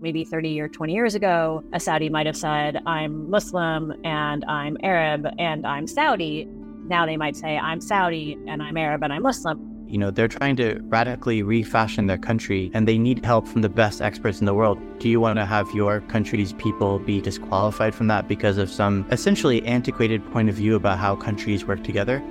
maybe 30 or 20 years ago, a Saudi might have said, I'm Muslim and I'm Arab and I'm Saudi. Now they might say, I'm Saudi and I'm Arab and I'm Muslim. You know, they're trying to radically refashion their country and they need help from the best experts in the world. Do you want to have your country's people be disqualified from that because of some essentially antiquated point of view about how countries work together?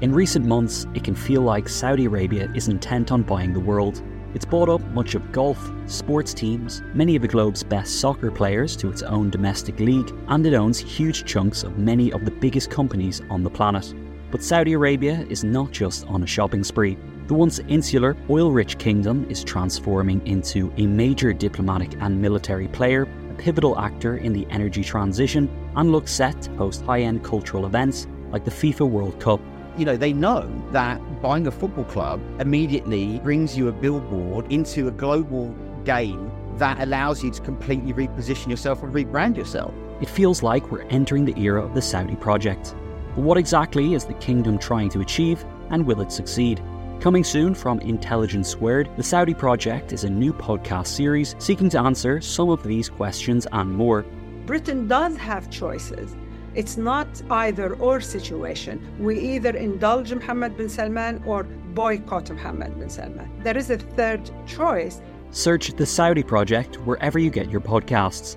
In recent months, it can feel like Saudi Arabia is intent on buying the world. It's bought up much of golf, sports teams, many of the globe's best soccer players to its own domestic league, and it owns huge chunks of many of the biggest companies on the planet. But Saudi Arabia is not just on a shopping spree. The once insular, oil rich kingdom is transforming into a major diplomatic and military player, a pivotal actor in the energy transition, and looks set to host high end cultural events like the FIFA World Cup. You know, they know that buying a football club immediately brings you a billboard into a global game that allows you to completely reposition yourself and rebrand yourself. It feels like we're entering the era of the Saudi project. But what exactly is the kingdom trying to achieve, and will it succeed? Coming soon from Intelligence Squared, the Saudi Project is a new podcast series seeking to answer some of these questions and more. Britain does have choices. It's not either or situation. We either indulge Mohammed bin Salman or boycott Mohammed bin Salman. There is a third choice. Search the Saudi Project wherever you get your podcasts.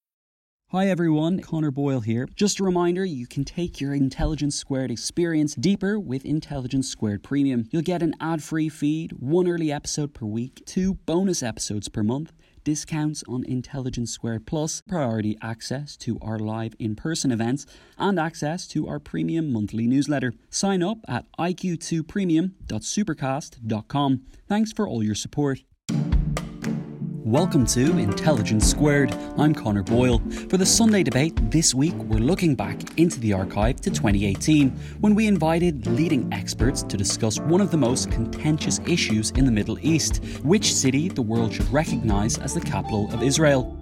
Hi everyone, Conor Boyle here. Just a reminder you can take your Intelligence Squared experience deeper with Intelligence Squared Premium. You'll get an ad free feed, one early episode per week, two bonus episodes per month discounts on Intelligence Squared Plus, priority access to our live in person events, and access to our premium monthly newsletter. Sign up at iq2premium.supercast.com. Thanks for all your support. Welcome to Intelligence Squared. I'm Conor Boyle. For the Sunday debate this week, we're looking back into the archive to 2018 when we invited leading experts to discuss one of the most contentious issues in the Middle East which city the world should recognize as the capital of Israel.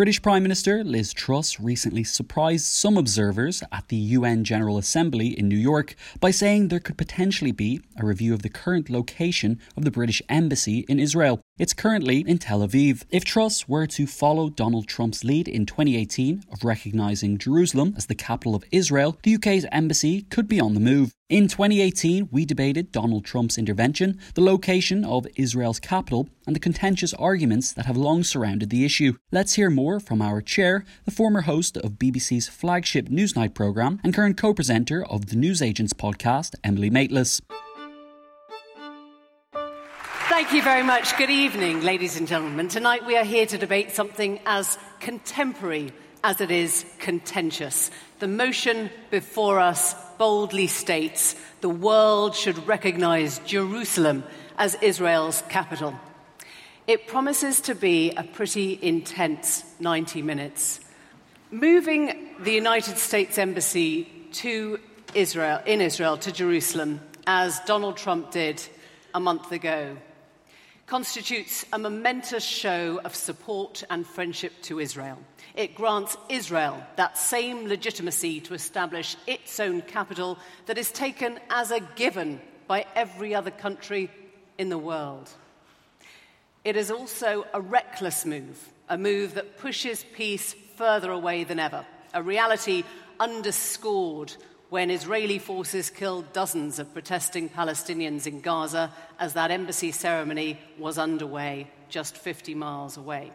British Prime Minister Liz Truss recently surprised some observers at the UN General Assembly in New York by saying there could potentially be a review of the current location of the British Embassy in Israel. It's currently in Tel Aviv. If Truss were to follow Donald Trump's lead in 2018 of recognising Jerusalem as the capital of Israel, the UK's embassy could be on the move. In 2018, we debated Donald Trump's intervention, the location of Israel's capital, and the contentious arguments that have long surrounded the issue. Let's hear more from our chair, the former host of BBC's flagship Newsnight programme and current co presenter of the Newsagents podcast, Emily Maitlis. Thank you very much. Good evening, ladies and gentlemen. Tonight we are here to debate something as contemporary as it is contentious. The motion before us boldly states the world should recognize Jerusalem as Israel's capital. It promises to be a pretty intense 90 minutes. Moving the United States Embassy to Israel, in Israel, to Jerusalem, as Donald Trump did a month ago, constitutes a momentous show of support and friendship to Israel. It grants Israel that same legitimacy to establish its own capital that is taken as a given by every other country in the world. It is also a reckless move, a move that pushes peace further away than ever, a reality underscored when Israeli forces killed dozens of protesting Palestinians in Gaza as that embassy ceremony was underway just 50 miles away.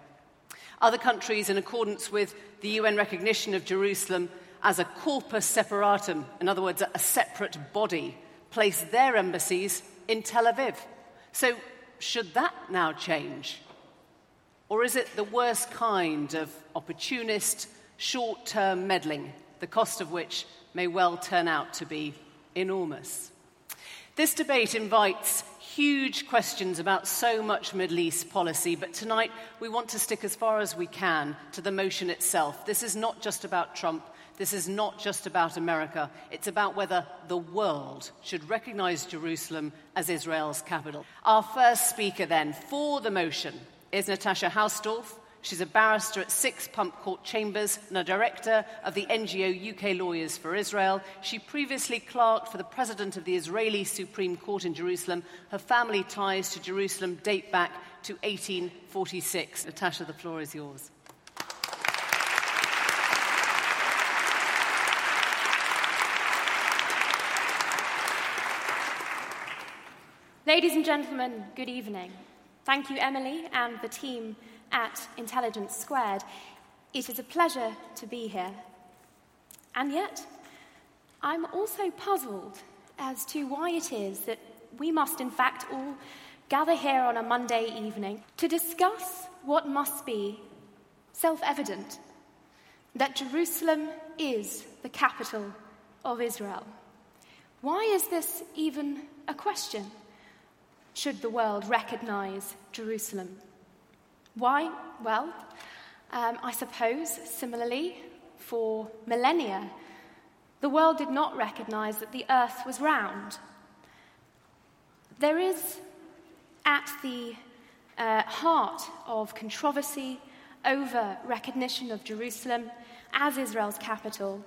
Other countries, in accordance with the UN recognition of Jerusalem as a corpus separatum, in other words, a separate body, placed their embassies in Tel Aviv. So, should that now change? Or is it the worst kind of opportunist, short term meddling, the cost of which may well turn out to be enormous. This debate invites huge questions about so much Middle East policy, but tonight we want to stick as far as we can to the motion itself. This is not just about Trump. This is not just about America. It's about whether the world should recognize Jerusalem as Israel's capital. Our first speaker, then, for the motion is Natasha Hausdorff. She's a barrister at Six Pump Court Chambers and a director of the NGO UK Lawyers for Israel. She previously clerked for the president of the Israeli Supreme Court in Jerusalem. Her family ties to Jerusalem date back to 1846. Natasha, the floor is yours. Ladies and gentlemen, good evening. Thank you, Emily, and the team at Intelligence Squared. It is a pleasure to be here. And yet, I'm also puzzled as to why it is that we must, in fact, all gather here on a Monday evening to discuss what must be self evident that Jerusalem is the capital of Israel. Why is this even a question? Should the world recognize Jerusalem? Why? Well, um, I suppose similarly, for millennia, the world did not recognize that the earth was round. There is at the uh, heart of controversy over recognition of Jerusalem as Israel's capital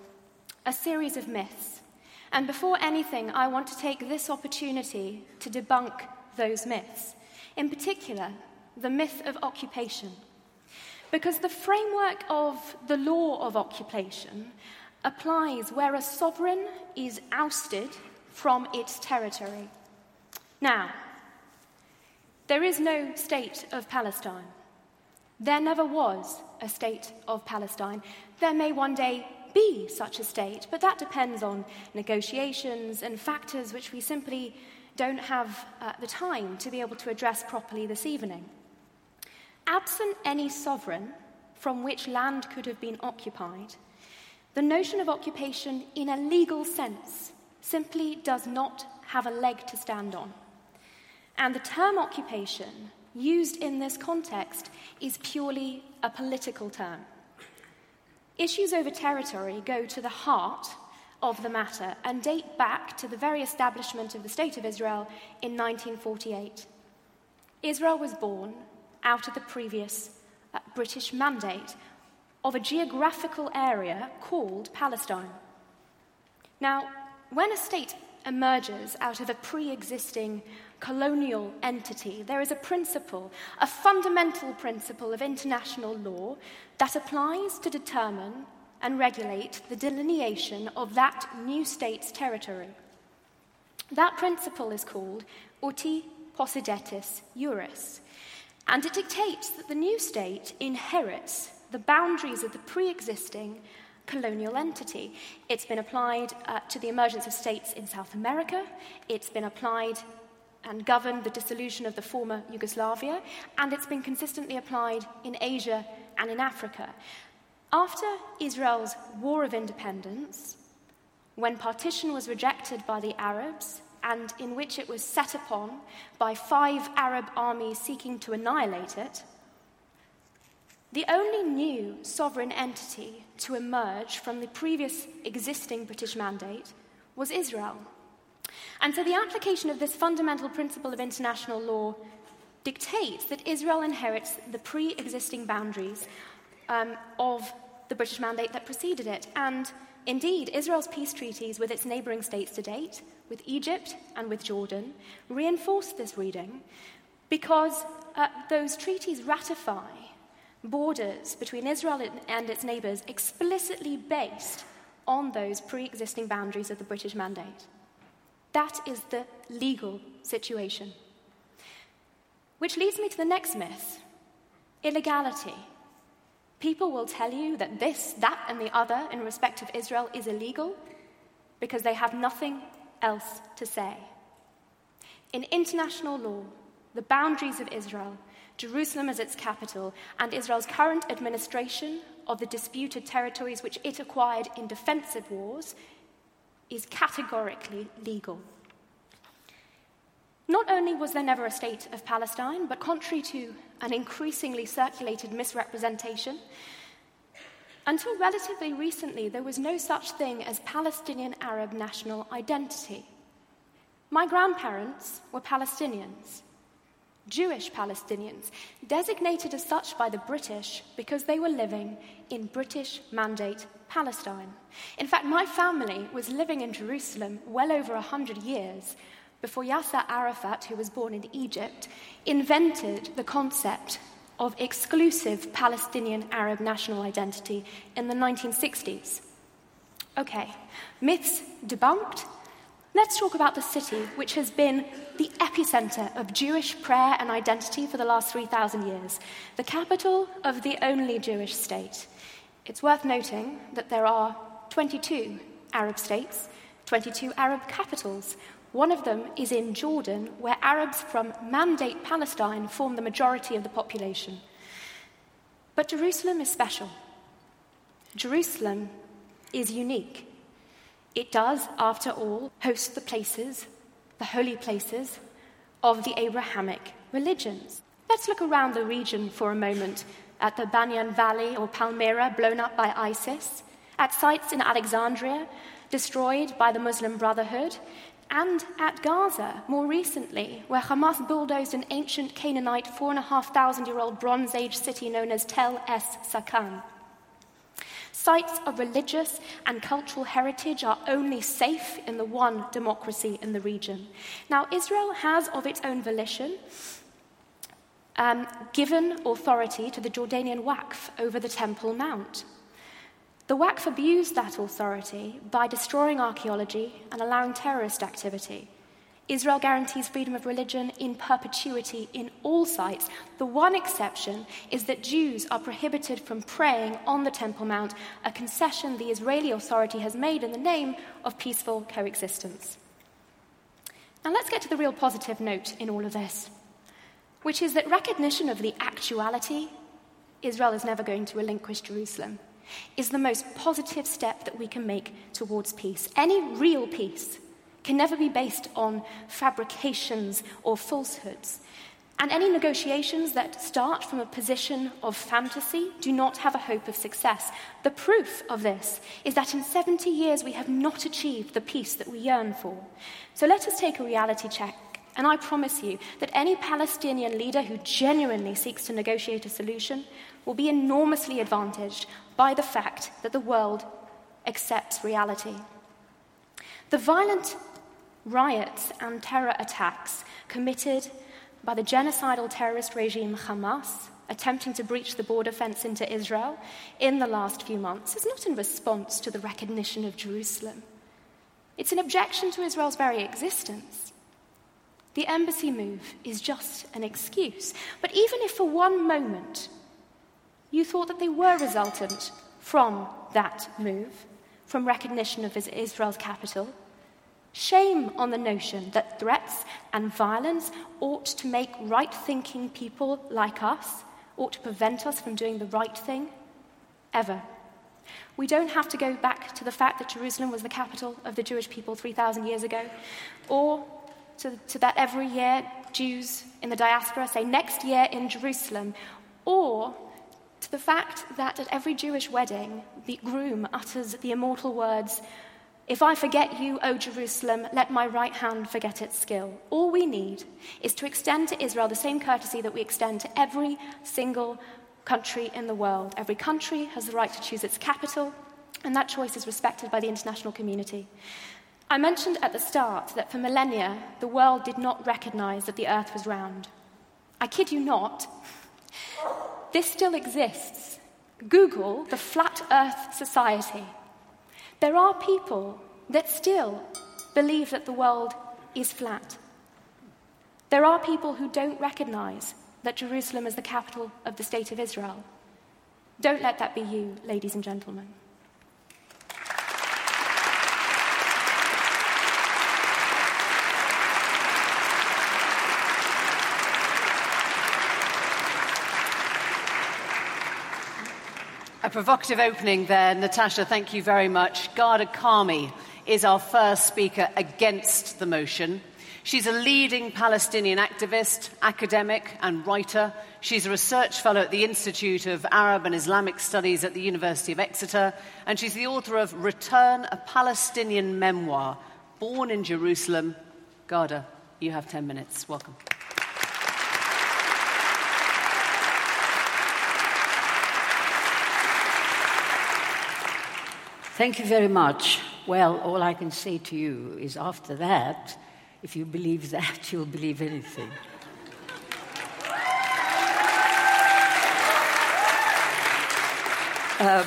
a series of myths. And before anything, I want to take this opportunity to debunk those myths. In particular, the myth of occupation. Because the framework of the law of occupation applies where a sovereign is ousted from its territory. Now, there is no state of Palestine. There never was a state of Palestine. There may one day be such a state, but that depends on negotiations and factors which we simply don't have uh, the time to be able to address properly this evening. Absent any sovereign from which land could have been occupied, the notion of occupation in a legal sense simply does not have a leg to stand on. And the term occupation, used in this context, is purely a political term. Issues over territory go to the heart of the matter and date back to the very establishment of the State of Israel in 1948. Israel was born out of the previous uh, British mandate of a geographical area called Palestine. Now, when a state emerges out of a pre existing colonial entity, there is a principle, a fundamental principle of international law that applies to determine and regulate the delineation of that new state's territory. That principle is called uti possidetis juris, and it dictates that the new state inherits the boundaries of the pre existing colonial entity. It's been applied uh, to the emergence of states in South America, it's been applied and governed the dissolution of the former Yugoslavia, and it's been consistently applied in Asia and in Africa. After Israel's War of Independence, when partition was rejected by the Arabs and in which it was set upon by five Arab armies seeking to annihilate it, the only new sovereign entity to emerge from the previous existing British mandate was Israel. And so the application of this fundamental principle of international law dictates that Israel inherits the pre existing boundaries um, of the British mandate that preceded it. And indeed, Israel's peace treaties with its neighbouring states to date with Egypt and with Jordan reinforce this reading because uh, those treaties ratify borders between Israel and its neighbours explicitly based on those pre existing boundaries of the British Mandate. That is the legal situation. Which leads me to the next myth illegality. People will tell you that this, that, and the other in respect of Israel is illegal because they have nothing else to say. In international law, the boundaries of Israel, Jerusalem as its capital, and Israel's current administration of the disputed territories which it acquired in defensive wars is categorically legal. Not only was there never a state of Palestine, but contrary to an increasingly circulated misrepresentation, until relatively recently, there was no such thing as Palestinian Arab national identity. My grandparents were Palestinians, Jewish Palestinians, designated as such by the British because they were living in British Mandate Palestine. In fact, my family was living in Jerusalem well over a hundred years before Yasser Arafat, who was born in Egypt, invented the concept of exclusive Palestinian Arab national identity in the 1960s. Okay, myths debunked. Let's talk about the city, which has been the epicenter of Jewish prayer and identity for the last 3,000 years, the capital of the only Jewish state. It's worth noting that there are 22 Arab states, 22 Arab capitals, one of them is in Jordan, where Arabs from Mandate Palestine form the majority of the population. But Jerusalem is special. Jerusalem is unique. It does, after all, host the places, the holy places, of the Abrahamic religions. Let's look around the region for a moment at the Bamiyan Valley or Palmyra, blown up by ISIS, at sites in Alexandria, destroyed by the Muslim Brotherhood, and at Gaza, more recently, where Hamas bulldozed an ancient Canaanite, four and a half thousand year old Bronze Age city known as Tel Es Sakan. Sites of religious and cultural heritage are only safe in the one democracy in the region. Now, Israel has, of its own volition, um, given authority to the Jordanian Waqf over the Temple Mount. The Waqf abused that authority by destroying archaeology and allowing terrorist activity. Israel guarantees freedom of religion in perpetuity in all sites. The one exception is that Jews are prohibited from praying on the Temple Mount, a concession the Israeli authority has made in the name of peaceful coexistence. Now let's get to the real positive note in all of this, which is that recognition of the actuality Israel is never going to relinquish Jerusalem is the most positive step that we can make towards peace. Any real peace can never be based on fabrications or falsehoods. And any negotiations that start from a position of fantasy do not have a hope of success. The proof of this is that in 70 years we have not achieved the peace that we yearn for. So let us take a reality check. And I promise you that any Palestinian leader who genuinely seeks to negotiate a solution will be enormously advantaged by the fact that the world accepts reality. The violent riots and terror attacks committed by the genocidal terrorist regime Hamas, attempting to breach the border fence into Israel in the last few months, is not in response to the recognition of Jerusalem. It's an objection to Israel's very existence. The embassy move is just an excuse. But even if for one moment you thought that they were resultant from that move, from recognition of Israel's capital. Shame on the notion that threats and violence ought to make right thinking people like us, ought to prevent us from doing the right thing, ever. We don't have to go back to the fact that Jerusalem was the capital of the Jewish people 3,000 years ago, or to, to, that every year Jews in the diaspora say, next year in Jerusalem, or to the fact that at every Jewish wedding, the groom utters the immortal words, If I forget you, O Jerusalem, let my right hand forget its skill. All we need is to extend to Israel the same courtesy that we extend to every single country in the world. Every country has the right to choose its capital, and that choice is respected by the international community. I mentioned at the start that for millennia, the world did not recognize that the earth was round. I kid you not, this still exists. Google the Flat Earth Society. There are people that still believe that the world is flat. There are people who don't recognize that Jerusalem is the capital of the State of Israel. Don't let that be you, ladies and gentlemen. A provocative opening there, Natasha. Thank you very much. Ghada Karmi is our first speaker against the motion. She's a leading Palestinian activist, academic, and writer. She's a research fellow at the Institute of Arab and Islamic Studies at the University of Exeter, and she's the author of Return, a Palestinian Memoir, Born in Jerusalem. Garda, you have 10 minutes. Welcome. Thank you very much. Well, all I can say to you is after that, if you believe that, you'll believe anything. Um,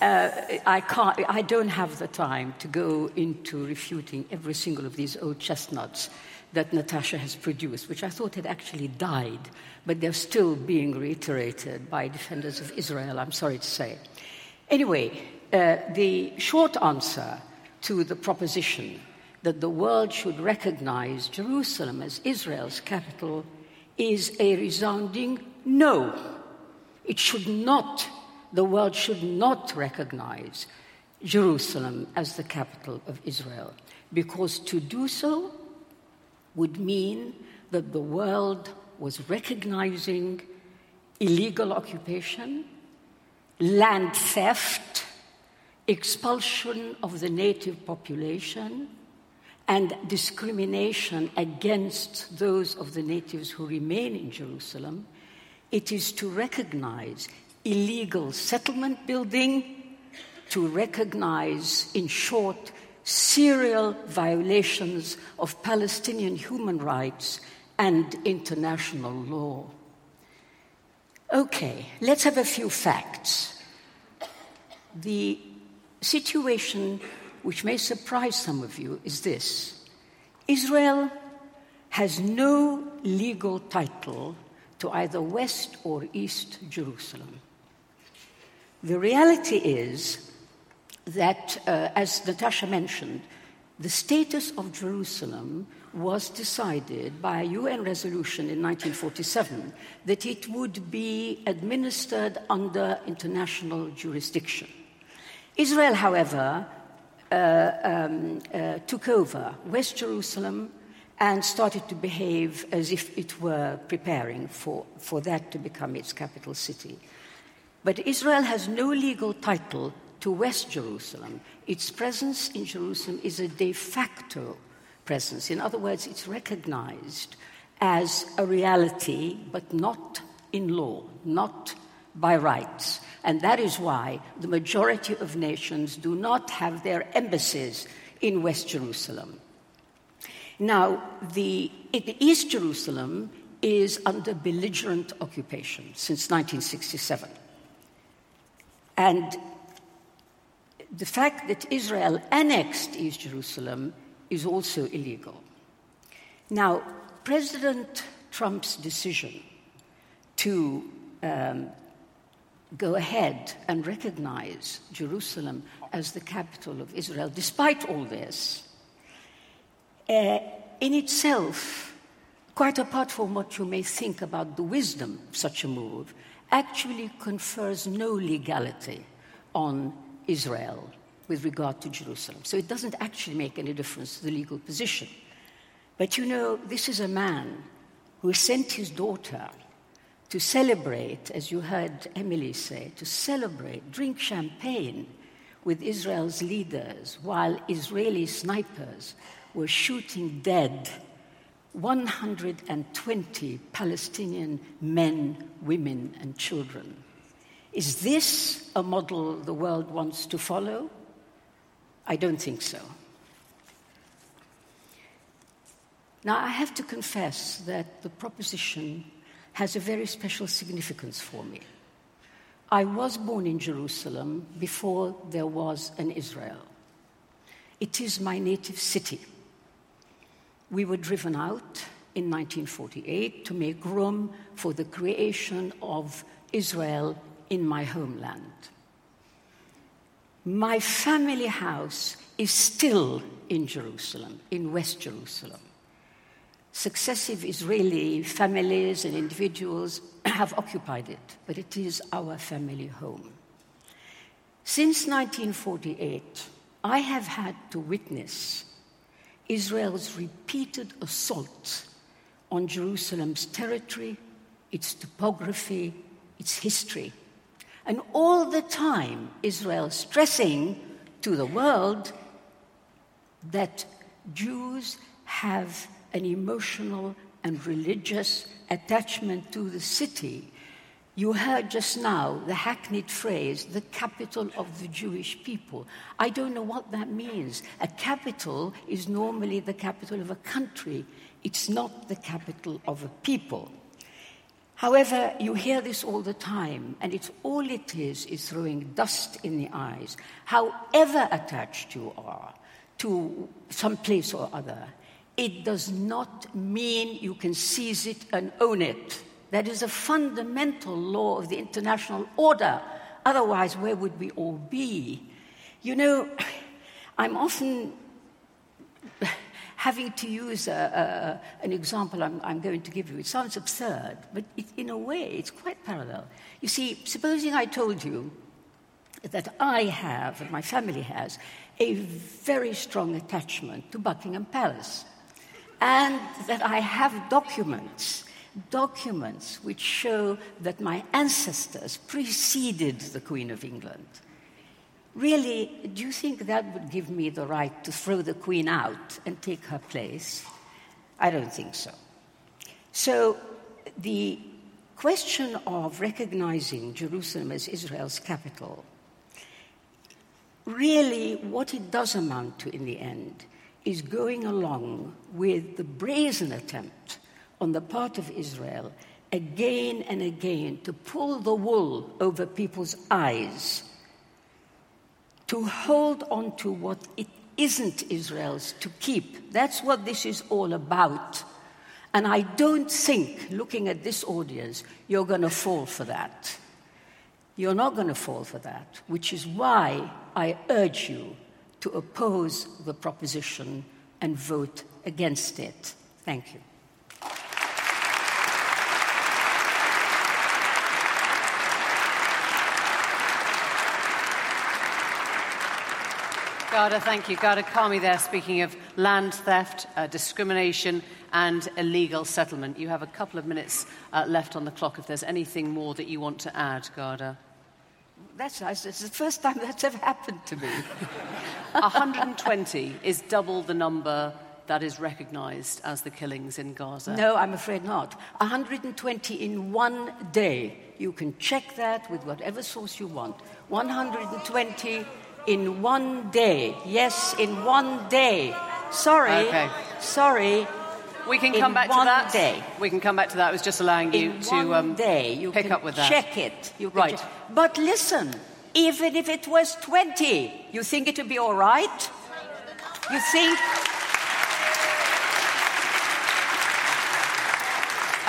uh, I, can't, I don't have the time to go into refuting every single of these old chestnuts that Natasha has produced, which I thought had actually died, but they're still being reiterated by defenders of Israel, I'm sorry to say. Anyway, uh, the short answer to the proposition that the world should recognize Jerusalem as Israel's capital is a resounding no. It should not, the world should not recognize Jerusalem as the capital of Israel, because to do so would mean that the world was recognizing illegal occupation, land theft, expulsion of the native population, and discrimination against those of the natives who remain in Jerusalem, it is to recognize illegal settlement building, to recognize, in short, serial violations of Palestinian human rights and international law. Okay, let's have a few facts. The situation which may surprise some of you is this Israel has no legal title to either West or East Jerusalem. The reality is that, uh, as Natasha mentioned, the status of Jerusalem was decided by a UN resolution in 1947 that it would be administered under international jurisdiction. Israel, however, uh, um, uh, took over West Jerusalem and started to behave as if it were preparing for, for that to become its capital city. But Israel has no legal title to West Jerusalem. Its presence in Jerusalem is a de facto presence. In other words, it's recognized as a reality, but not in law, not by rights. And that is why the majority of nations do not have their embassies in West Jerusalem. Now, the, East Jerusalem is under belligerent occupation since 1967. And the fact that Israel annexed East Jerusalem is also illegal. Now, President Trump's decision to um, go ahead and recognize Jerusalem as the capital of Israel, despite all this, uh, in itself, quite apart from what you may think about the wisdom of such a move, actually confers no legality on Israel with regard to Jerusalem. So it doesn't actually make any difference to the legal position. But you know, this is a man who sent his daughter to celebrate, as you heard Emily say, to celebrate, drink champagne with Israel's leaders while Israeli snipers were shooting dead 120 Palestinian men, women, and children. Is this a model the world wants to follow? I don't think so. Now, I have to confess that the proposition has a very special significance for me. I was born in Jerusalem before there was an Israel. It is my native city. We were driven out in 1948 to make room for the creation of Israel in my homeland. My family house is still in Jerusalem, in West Jerusalem successive Israeli families and individuals have occupied it, but it is our family home. Since 1948, I have had to witness Israel's repeated assault on Jerusalem's territory, its topography, its history. And all the time, Israel stressing to the world that Jews have an emotional and religious attachment to the city. You heard just now the hackneyed phrase, the capital of the Jewish people. I don't know what that means. A capital is normally the capital of a country, it's not the capital of a people. However, you hear this all the time, and it's all it is is throwing dust in the eyes. However attached you are to some place or other, it does not mean you can seize it and own it. That is a fundamental law of the international order. Otherwise, where would we all be? You know, I'm often having to use a, a, an example I'm, I'm, going to give you. It sounds absurd, but it, in a way, it's quite parallel. You see, supposing I told you that I have, and my family has, a very strong attachment to Buckingham Palace, and that I have documents, documents which show that my ancestors preceded the Queen of England. Really, do you think that would give me the right to throw the Queen out and take her place? I don't think so. So, the question of recognizing Jerusalem as Israel's capital really, what it does amount to in the end is going along with the brazen attempt on the part of Israel again and again to pull the wool over people's eyes to hold on to what it isn't Israel's to keep. That's what this is all about. And I don't think, looking at this audience, you're going to fall for that. You're not going to fall for that, which is why I urge you to oppose the proposition and vote against it. Thank you. Ghada, thank you. Ghada Karmi there, speaking of land theft, uh, discrimination, and illegal settlement. You have a couple of minutes uh, left on the clock if there's anything more that you want to add, Ghada. That's nice. It's the first time that's ever happened to me. 120 is double the number that is recognized as the killings in Gaza? No, I'm afraid not. 120 in one day. You can check that with whatever source you want. 120 in one day. Yes, in one day. Sorry. Okay. Sorry. We can come back to that. Day. We can come back to that. I was just allowing you in to um, day. You pick up with that. Check it. You can Right. check- But listen, even if it was 20, you think it would be all right? You think?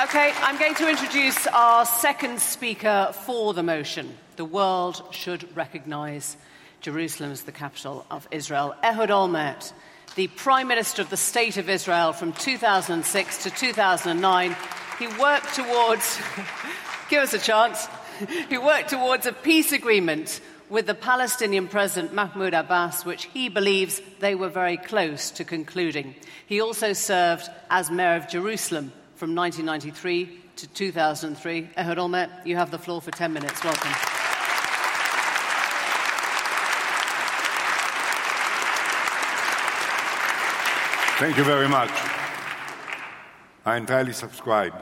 Okay, I'm going to introduce our second speaker for the motion. The world should recognize Jerusalem as the capital of Israel. Ehud Olmert, the Prime Minister of the State of Israel from 2006 to 2009. He worked towards, give us a chance, he worked towards a peace agreement with the Palestinian President Mahmoud Abbas, which he believes they were very close to concluding. He also served as Mayor of Jerusalem from 1993 to 2003. Ehud Olmert, you have the floor for 10 minutes. Welcome. Thank you very much. I entirely subscribe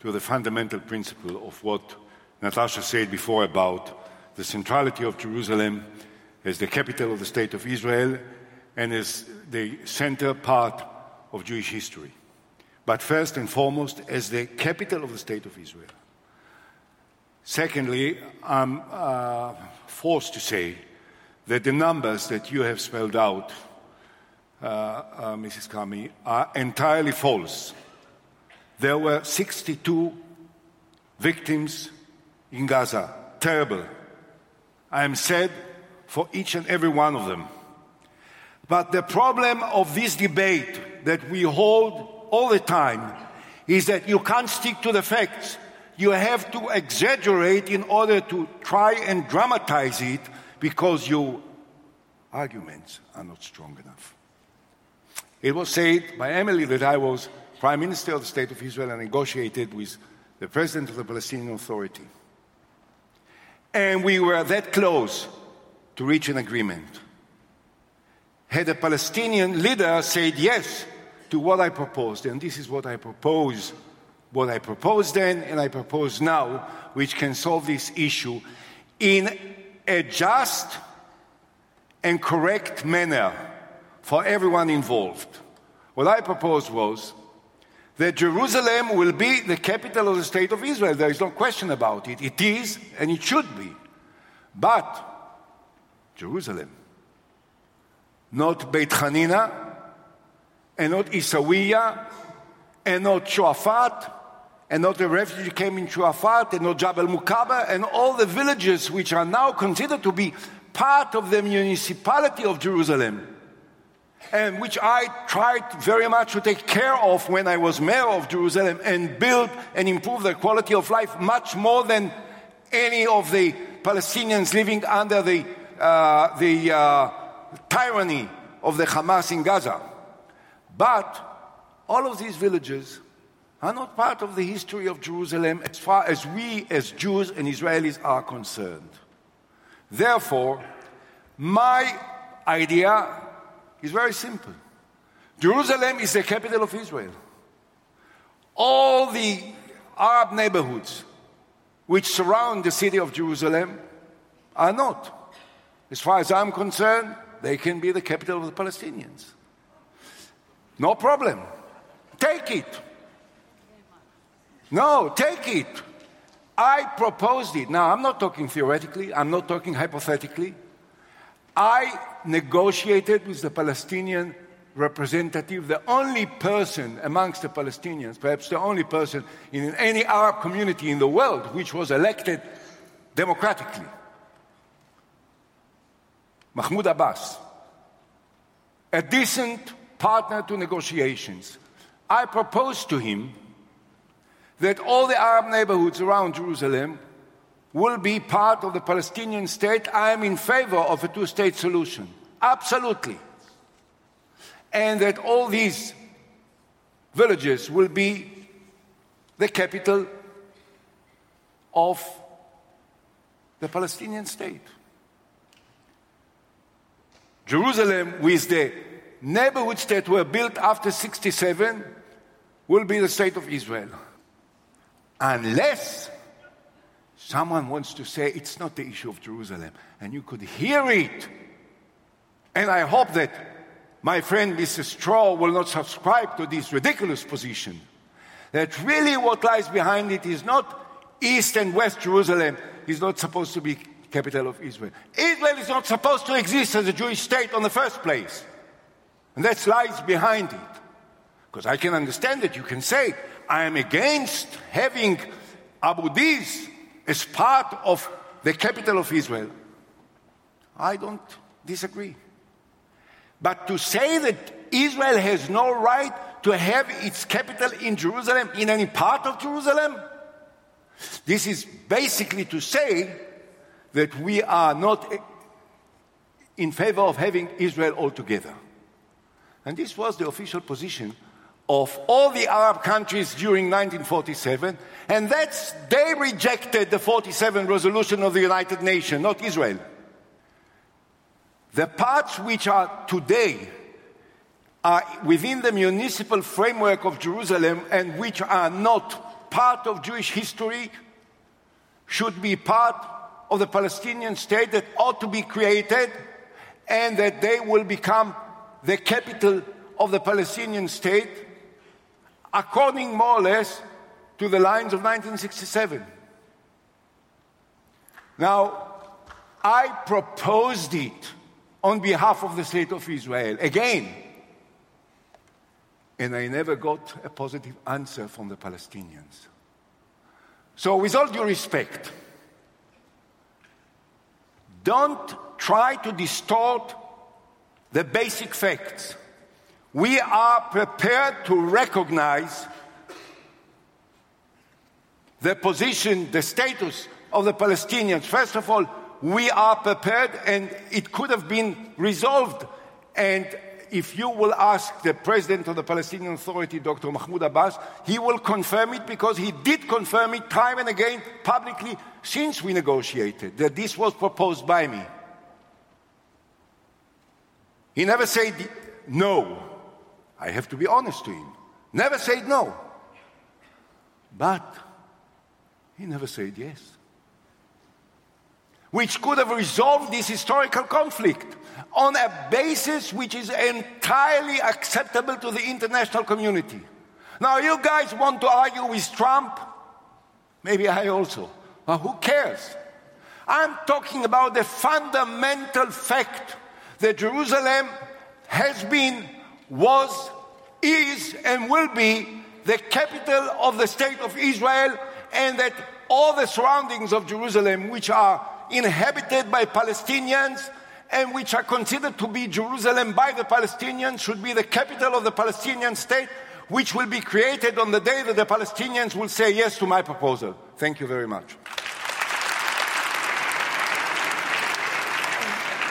to the fundamental principle of what Natasha said before about the centrality of Jerusalem as the capital of the state of Israel and as the center part of Jewish history. But first and foremost, as the capital of the state of Israel. Secondly, I'm uh, forced to say that the numbers that you have spelled out Uh, uh, Mrs. Karmi, are entirely false. There were 62 victims in Gaza. Terrible. I am sad for each and every one of them. But the problem of this debate that we hold all the time is that you can't stick to the facts. You have to exaggerate in order to try and dramatize it because your arguments are not strong enough. It was said by Emily that I was Prime Minister of the State of Israel and negotiated with the President of the Palestinian Authority. And we were that close to reach an agreement. Had a Palestinian leader said yes to what I proposed, and this is what I propose, what I proposed then and I propose now, which can solve this issue in a just and correct manner for everyone involved. What I proposed was that Jerusalem will be the capital of the state of Israel. There is no question about it. It is, and it should be. But Jerusalem, not Beit Hanina, and not Isawiya, and not Shuafat, and not the refugee camp in Shuafat, and not Jabal Mukaber, and all the villages which are now considered to be part of the municipality of Jerusalem, and which I tried very much to take care of when I was mayor of Jerusalem and build and improve their quality of life much more than any of the Palestinians living under the, uh, the uh, tyranny of the Hamas in Gaza. But all of these villages are not part of the history of Jerusalem as far as we as Jews and Israelis are concerned. Therefore, my idea is very simple Jerusalem is the capital of Israel. All the Arab neighborhoods which surround the city of Jerusalem are not. As far as I'm concerned, they can be the capital of the Palestinians. No problem. Take it. No, take it. I proposed it. Now, I'm not talking theoretically, I'm not talking hypothetically. I negotiated with the Palestinian representative, the only person amongst the Palestinians, perhaps the only person in any Arab community in the world which was elected democratically. Mahmoud Abbas, a decent partner to negotiations. I proposed to him that all the Arab neighborhoods around Jerusalem will be part of the Palestinian state. I am in favor of a two state solution. Absolutely. And that all these villages will be the capital of the Palestinian state. Jerusalem, with the neighborhoods that were built after 67, will be the state of Israel unless someone wants to say it's not the issue of Jerusalem, and you could hear it. And I hope that my friend Mrs. Straw will not subscribe to this ridiculous position. That really what lies behind it is not East and West Jerusalem is not supposed to be capital of Israel. Israel is not supposed to exist as a Jewish state on the first place. And that lies behind it. Because I can understand that you can say, I am against having Abu Dis as part of the capital of Israel. I don't disagree. But to say that Israel has no right to have its capital in Jerusalem, in any part of Jerusalem, this is basically to say that we are not in favor of having Israel altogether. And this was the official position of all the Arab countries during 1947, and that's they rejected the 47 resolution of the United Nations, not Israel. The parts which are today are within the municipal framework of Jerusalem and which are not part of Jewish history should be part of the Palestinian state that ought to be created and that they will become the capital of the Palestinian state according more or less to the lines of 1967. Now, I proposed it on behalf of the state of Israel again, and I never got a positive answer from the Palestinians. So, with all due respect, don't try to distort the basic facts we are prepared to recognize the position, the status of the Palestinians, first of all, we are prepared and it could have been resolved. And if you will ask the president of the Palestinian Authority, Dr. Mahmoud Abbas, he will confirm it because he did confirm it time and again publicly since we negotiated that this was proposed by me. He never said no. I have to be honest to him. Never said no. But he never said yes. Which could have resolved this historical conflict on a basis which is entirely acceptable to the international community. Now, you guys want to argue with Trump? Maybe I also. Well, who cares? I'm talking about the fundamental fact that Jerusalem has been, was, is, and will be the capital of the state of Israel, and that all the surroundings of Jerusalem, which are inhabited by Palestinians, and which are considered to be Jerusalem by the Palestinians should be the capital of the Palestinian state, which will be created on the day that the Palestinians will say yes to my proposal. Thank you very much.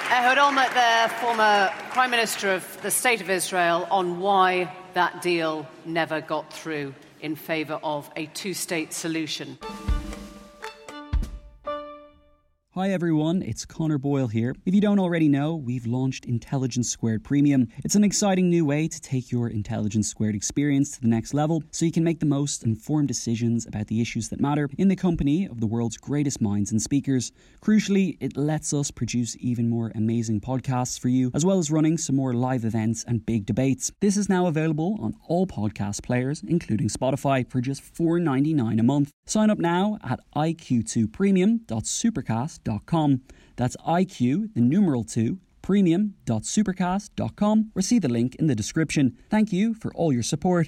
Uh, Ehud Olmert, the former Prime Minister of the State of Israel, on why that deal never got through in favour of a two state solution. Hi everyone, it's Conor Boyle here. If you don't already know, we've launched Intelligence Squared Premium. It's an exciting new way to take your Intelligence Squared experience to the next level so you can make the most informed decisions about the issues that matter in the company of the world's greatest minds and speakers. Crucially, it lets us produce even more amazing podcasts for you, as well as running some more live events and big debates. This is now available on all podcast players, including Spotify, for just $4.99 a month. Sign up now at iq2premium.supercast.com premium.supercast.com. That's IQ, the numeral 2, premium.supercast.com, or see the link in the description. Thank you for all your support.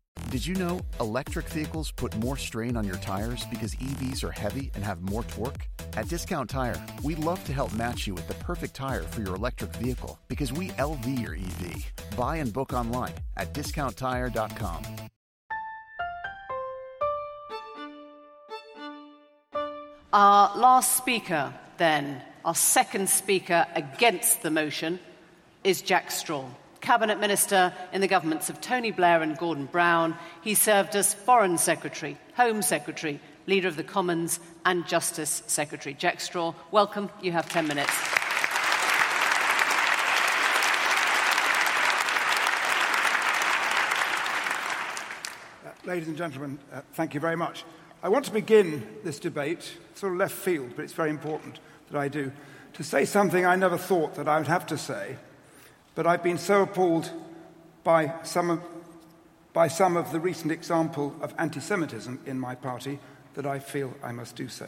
Did you know electric vehicles put more strain on your tires because EVs are heavy and have more torque? At Discount Tire, we love to help match you with the perfect tire for your electric vehicle because we LV your EV. Buy and book online at discounttire.com. Our last speaker, then, our second speaker against the motion, is Jack Straw. Cabinet Minister in the governments of Tony Blair and Gordon Brown. He served as Foreign Secretary, Home Secretary, Leader of the Commons, and Justice Secretary. Jack Straw, welcome. You have 10 minutes. Uh, ladies and gentlemen, uh, thank you very much. I want to begin this debate, sort of left field, but it's very important that I do, to say something I never thought that I would have to say but I've been so appalled by some of, by some of the recent example of anti Semitism in my party that I feel I must do so.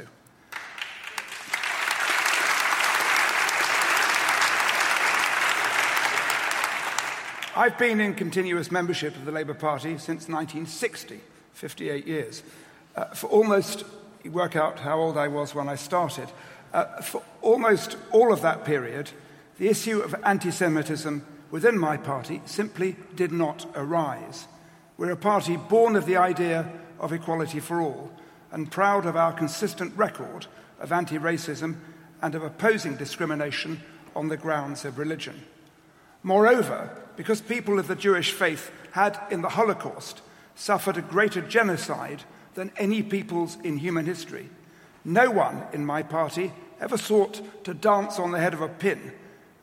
I've been in continuous membership of the Labour Party since 1960, 58 years. Uh, for almost, you work out how old I was when I started, uh, for almost all of that period, the issue of anti Semitism within my party simply did not arise. We're a party born of the idea of equality for all and proud of our consistent record of anti racism and of opposing discrimination on the grounds of religion. Moreover, because people of the Jewish faith had, in the Holocaust, suffered a greater genocide than any peoples in human history, no one in my party ever sought to dance on the head of a pin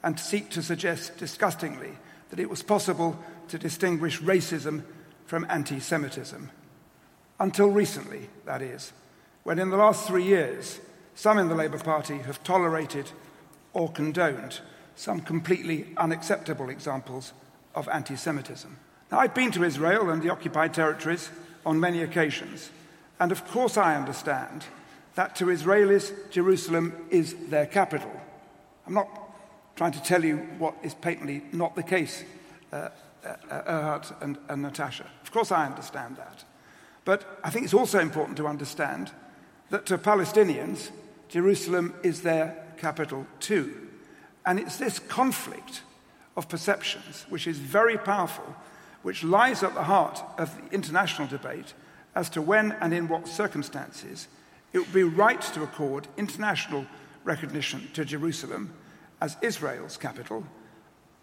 and seek to suggest disgustingly that it was possible to distinguish racism from anti Semitism. Until recently, that is, when in the last three years, some in the Labour Party have tolerated or condoned some completely unacceptable examples of anti Semitism. Now, I've been to Israel and the occupied territories on many occasions, and of course, I understand that to Israelis, Jerusalem is their capital. I'm not trying to tell you what is patently not the case, uh, uh, Ehud and, and Natasha. Of course, I understand that. But I think it's also important to understand that to Palestinians, Jerusalem is their capital too. And it's this conflict of perceptions, which is very powerful, which lies at the heart of the international debate as to when and in what circumstances it would be right to accord international recognition to Jerusalem as Israel's capital,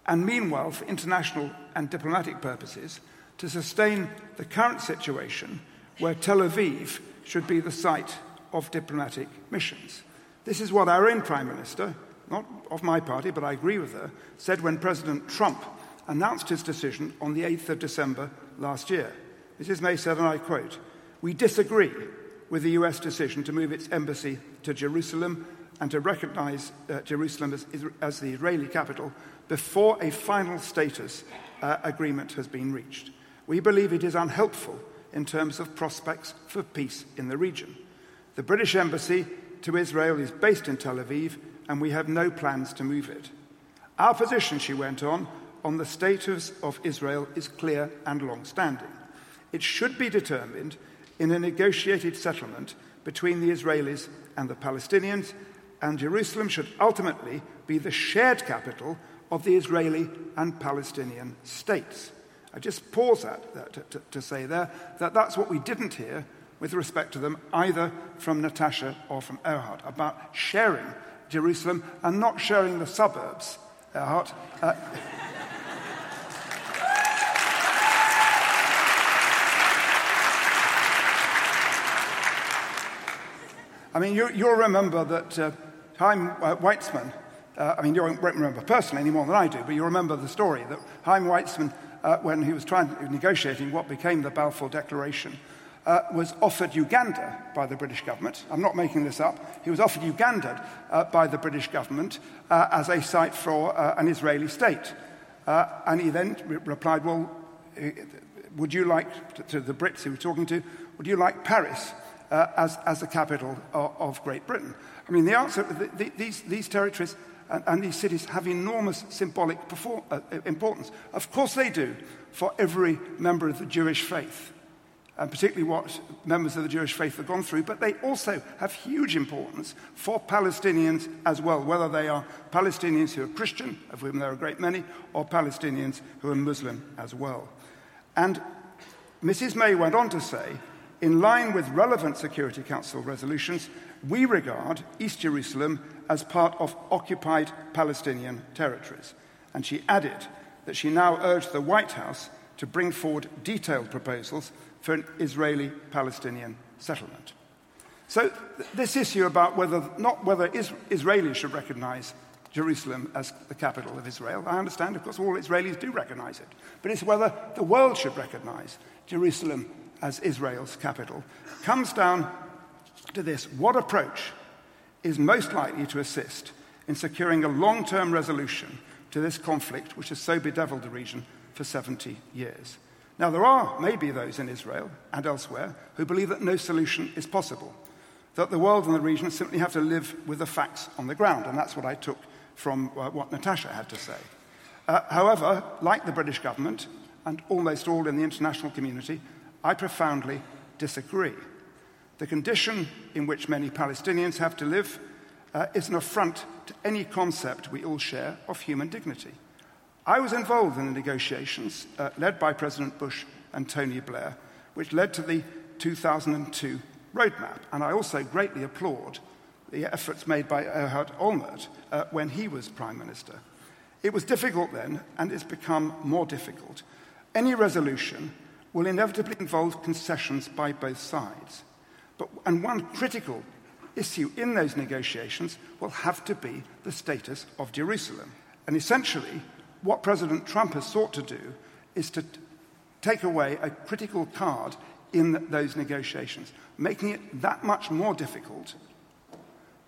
and meanwhile, for international and diplomatic purposes, to sustain the current situation where Tel Aviv should be the site of diplomatic missions. This is what our own Prime Minister, not of my party, but I agree with her, said when President Trump announced his decision on the 8th of December last year. Mrs. May said, and I quote, We disagree with the US decision to move its embassy to Jerusalem and to recognize uh, Jerusalem as, as, the Israeli capital before a final status uh, agreement has been reached. We believe it is unhelpful in terms of prospects for peace in the region. The British Embassy to Israel is based in Tel Aviv, and we have no plans to move it. Our position, she went on, on the status of Israel is clear and long standing. It should be determined in a negotiated settlement between the Israelis and the Palestinians, and Jerusalem should ultimately be the shared capital of the Israeli and Palestinian states. I just pause that, that to, to, to say there that that's what we didn't hear with respect to them, either from Natasha or from Ehud, about sharing Jerusalem and not sharing the suburbs. Ehud. Uh, I mean, you, will remember that uh, Chaim uh, Weizmann, uh, I mean, you won't remember personally any more than I do, but you remember the story that Chaim Weizmann, uh, when he was trying negotiating what became the Balfour Declaration, uh, was offered Uganda by the British government. I'm not making this up. He was offered Uganda uh, by the British government uh, as a site for uh, an Israeli state. Uh, and he then re- replied, Well, would you like, to, to, the Brits he was talking to, would you like Paris uh, as, as the capital of, of, Great Britain? I mean, the answer, the, the, these, these territories and, and, these cities have enormous symbolic perform, importance. Of course they do for every member of the Jewish faith and particularly what members of the Jewish faith have gone through, but they also have huge importance for Palestinians as well, whether they are Palestinians who are Christian, of whom there are a great many, or Palestinians who are Muslim as well. And Mrs. May went on to say, in line with relevant Security Council resolutions, we regard East Jerusalem as part of occupied Palestinian territories. And she added that she now urged the White House to bring forward detailed proposals for an Israeli Palestinian settlement. So, th- this issue about whether, not whether is- Israelis should recognize Jerusalem as the capital of Israel, I understand, of course, all Israelis do recognize it, but it's whether the world should recognize Jerusalem as Israel's capital, comes down to this what approach is most likely to assist in securing a long term resolution to this conflict, which has so bedeviled the region for 70 years? Now, there are maybe those in Israel and elsewhere who believe that no solution is possible, that the world and the region simply have to live with the facts on the ground, and that's what I took from uh, what Natasha had to say. Uh, however, like the British government and almost all in the international community, I profoundly disagree. The condition in which many Palestinians have to live uh, is an affront to any concept we all share of human dignity. I was involved in the negotiations uh, led by President Bush and Tony Blair, which led to the 2002 roadmap. And I also greatly applaud the efforts made by Ehud Olmert uh, when he was Prime Minister. It was difficult then, and it's become more difficult. Any resolution will inevitably involve concessions by both sides. But, and one critical issue in those negotiations will have to be the status of Jerusalem. And essentially, what President Trump has sought to do is to t- take away a critical card in those negotiations, making it that much more difficult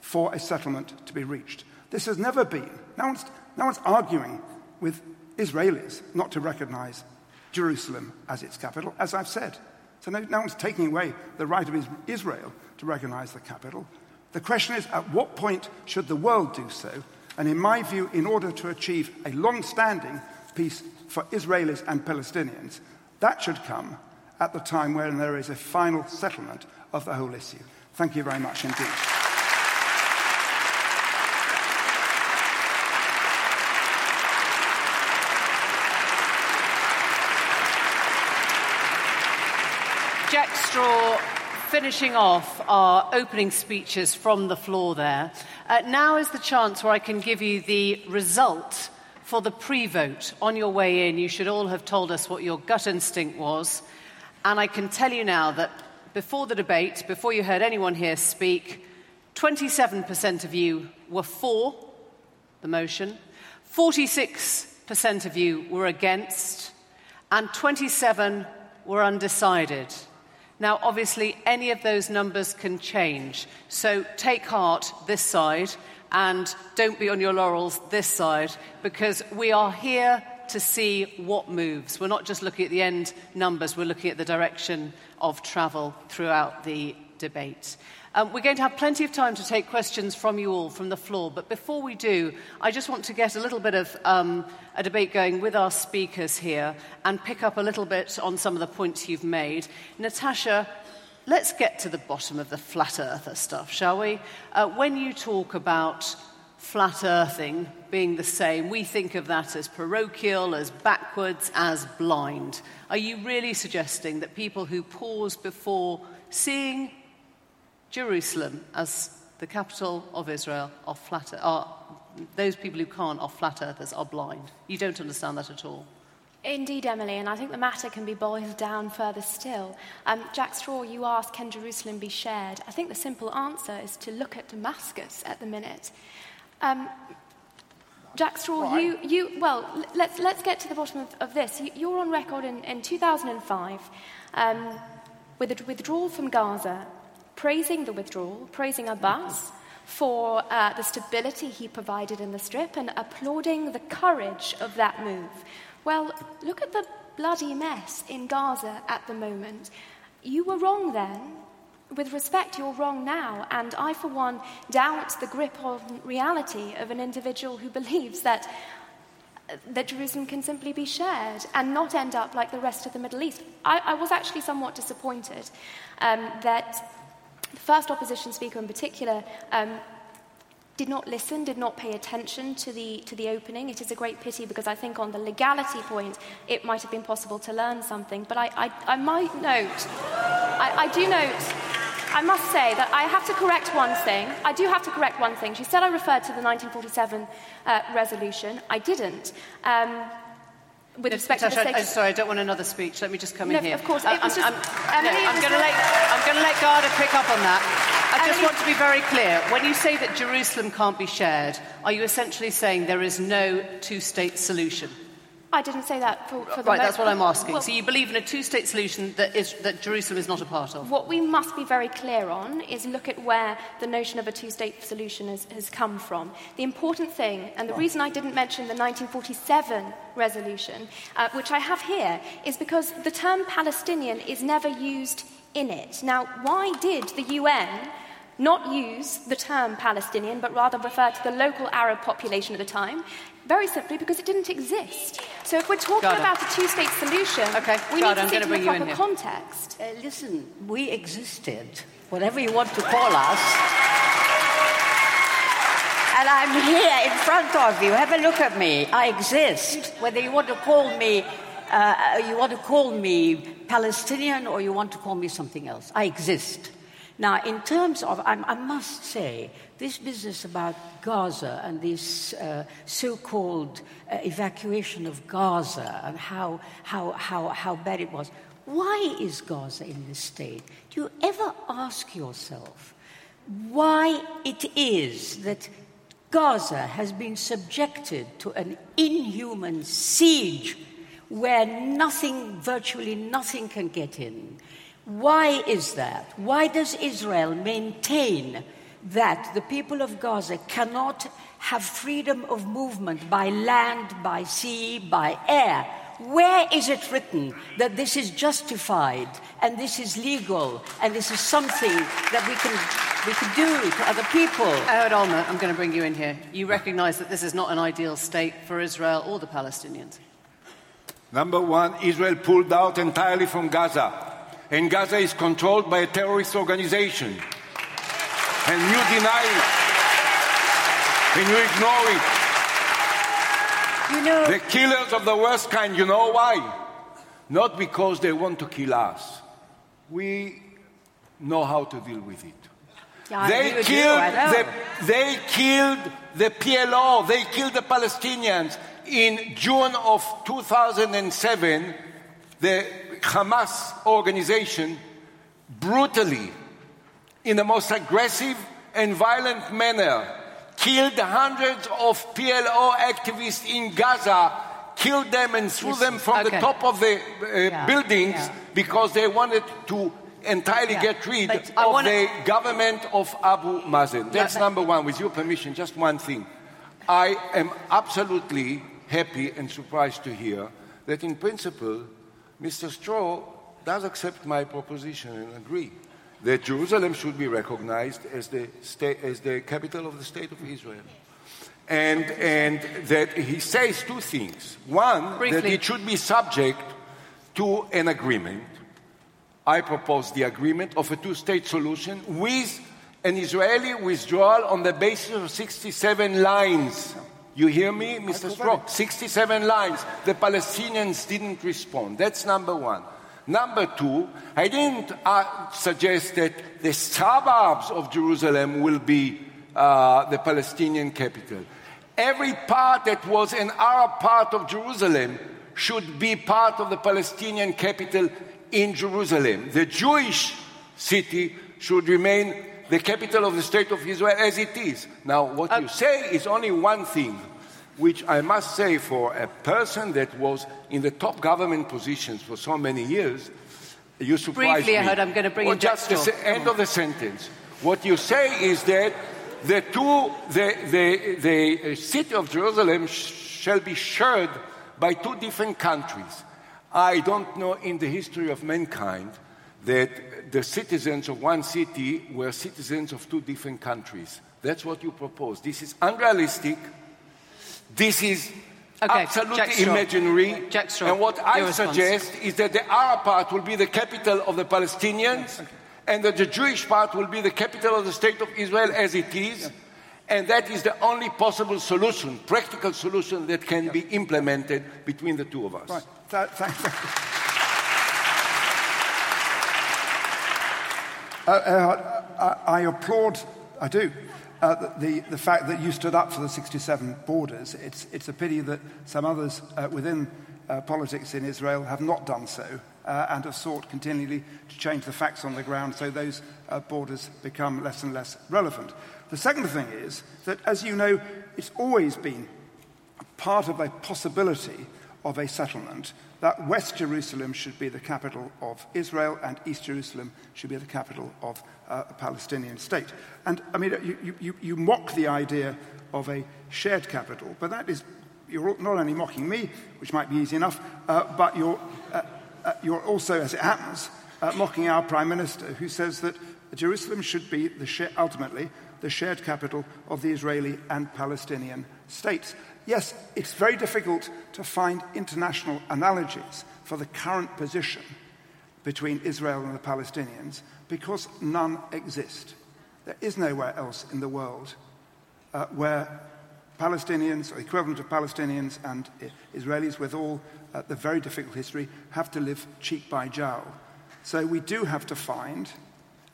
for a settlement to be reached. This has never been. No one's, no one's arguing with Israelis not to recognize Jerusalem as its capital, as I've said. So no, no one's taking away the right of Israel to recognize the capital. The question is at what point should the world do so? And in my view, in order to achieve a long standing peace for Israelis and Palestinians, that should come at the time when there is a final settlement of the whole issue. Thank you very much indeed. Jack Straw finishing off our opening speeches from the floor there. Uh, now is the chance where I can give you the result for the pre vote. On your way in, you should all have told us what your gut instinct was. And I can tell you now that before the debate, before you heard anyone here speak, 27% of you were for the motion, 46% of you were against, and 27 were undecided. Now, obviously, any of those numbers can change. So take heart this side and don't be on your laurels this side because we are here to see what moves. We're not just looking at the end numbers, we're looking at the direction of travel throughout the debate. Um, we're going to have plenty of time to take questions from you all from the floor, but before we do, I just want to get a little bit of um, a debate going with our speakers here and pick up a little bit on some of the points you've made. Natasha, let's get to the bottom of the flat earther stuff, shall we? Uh, when you talk about flat earthing being the same, we think of that as parochial, as backwards, as blind. Are you really suggesting that people who pause before seeing Jerusalem as the capital of Israel are flat, are, those people who can't are flat earthers, are blind. You don't understand that at all. Indeed, Emily, and I think the matter can be boiled down further still. Um, Jack Straw, you asked, can Jerusalem be shared? I think the simple answer is to look at Damascus at the minute. Um, Jack Straw, right. you, you, well, let's, let's get to the bottom of, of this. You, are on record in, in 2005 um, with a withdrawal from Gaza praising the withdrawal, praising Abbas for uh, the stability he provided in the strip, and applauding the courage of that move. Well, look at the bloody mess in Gaza at the moment. You were wrong then. With respect, you're wrong now. And I, for one, doubt the grip of reality of an individual who believes that that Jerusalem can simply be shared and not end up like the rest of the Middle East. I, I was actually somewhat disappointed um, that the first opposition speaker in particular um, did not listen, did not pay attention to the, to the opening. It is a great pity because I think on the legality point, it might have been possible to learn something. But I, I, I might note, I, I do note, I must say that I have to correct one thing. I do have to correct one thing. She said I referred to the 1947 uh, resolution. I didn't. Um, with respect Natasha, to the I'm sorry, I don't want another speech. Let me just come no, in here. Of course, I, it was I'm, just. I'm, no, I'm going to let I'm going to let Ghada pick up on that. I just want to be very clear. When you say that Jerusalem can't be shared, are you essentially saying there is no two-state solution? I didn't say that for, for the Right, that's what I'm asking. Well, so you believe in a two-state solution that, is, that Jerusalem is not a part of? What we must be very clear on is look at where the notion of a two-state solution has, has come from. The important thing, and the reason I didn't mention the 1947 resolution, uh, which I have here, is because the term Palestinian is never used in it. Now, why did the UN not use the term Palestinian, but rather refer to the local Arab population at the time? Very simply because it didn't exist. So if we're talking about a two-state solution, okay. we God, need to see it in the proper context. Uh, listen, we existed, whatever you want to call us. And I'm here in front of you. Have a look at me. I exist. Whether you want to call me, uh, you want to call me Palestinian or you want to call me something else, I exist. Now, in terms of, I, I must say, this business about Gaza and this uh, so called uh, evacuation of Gaza and how, how, how, how bad it was, why is Gaza in this state? Do you ever ask yourself why it is that Gaza has been subjected to an inhuman siege where nothing, virtually nothing, can get in. Why is that? Why does Israel maintain that the people of Gaza cannot have freedom of movement by land, by sea, by air? Where is it written that this is justified and this is legal and this is something that we can, we can do to other people? Ehud Olmert, I'm going to bring you in here. You recognize that this is not an ideal state for Israel or the Palestinians. Number one, Israel pulled out entirely from Gaza. And Gaza is controlled by a terrorist organization. And you deny it. And you ignore it. You know, the killers of the worst kind, you know why? Not because they want to kill us. We know how to deal with it. Yeah, they killed the, they killed the PLO, they killed the Palestinians. In June of 2007, the Hamas organization brutally, in the most aggressive and violent manner, killed hundreds of PLO activists in Gaza, killed them and threw them from the top of the uh, buildings because they wanted to entirely Yeah, get rid but of wanna- the government of Abu Mazen. That's but- number one. With your permission, just one thing. I am absolutely happy and surprised to hear that, in principle, Mr. Straw does accept my proposition and agree that Jerusalem should be recognized as the, state, as the capital of the state of Israel. And, and that he says two things. One, that it should be subject to an agreement. I propose the agreement of a two state solution with an Israeli withdrawal on the basis of 67 lines. You hear me, Mr. Strock? 67 lines. The Palestinians didn't respond. That's number one. Number two, I didn't uh, suggest that the suburbs of Jerusalem will be uh, the Palestinian capital. Every part that was an Arab part of Jerusalem should be part of the Palestinian capital in Jerusalem. The Jewish city should remain the capital of the state of Israel as it is. Now, what you say is only one thing, which I must say for a person that was in the top government positions for so many years, you surprise Briefly, me. Ehud, I'm going to bring Well, in just the se- end of the sentence. What you say is that the two, the, the, the uh, city of Jerusalem sh- shall be shared by two different countries. I don't know in the history of mankind that the citizens of one city were citizens of two different countries. That's what you propose. This is unrealistic. This is Okay, absolutely Jack imaginary. Jack Straw, and what I response. suggest is that the Arab part will be the capital of the Palestinians, and that the Jewish part will be the capital of the state of Israel as it is. And that is the only possible solution, practical solution that can be implemented between the two of us. Right. Th- thank, thank you. Uh, uh, I, I applaud, I do, uh, the, the fact that you stood up for the 67 borders. It's, it's a pity that some others uh, within uh, politics in Israel have not done so uh, and have sought continually to change the facts on the ground so those uh, borders become less and less relevant. The second thing is that, as you know, it's always been part of a possibility of a settlement that West Jerusalem should be the capital of Israel and East Jerusalem should be the capital of uh, a Palestinian state. And I mean, you, you, you mock the idea of a shared capital, but that is, you're not only mocking me, which might be easy enough, uh, but you're, uh, uh, you're also, as it happens, uh, mocking our Prime Minister, who says that Jerusalem should be the sh- ultimately the shared capital of the Israeli and Palestinian states. Yes, it's very difficult to find international analogies for the current position between Israel and the Palestinians because none exist. There is nowhere else in the world uh, where Palestinians, or equivalent of Palestinians and Israelis with all uh, the very difficult history, have to live cheek by jowl. So we do have to find,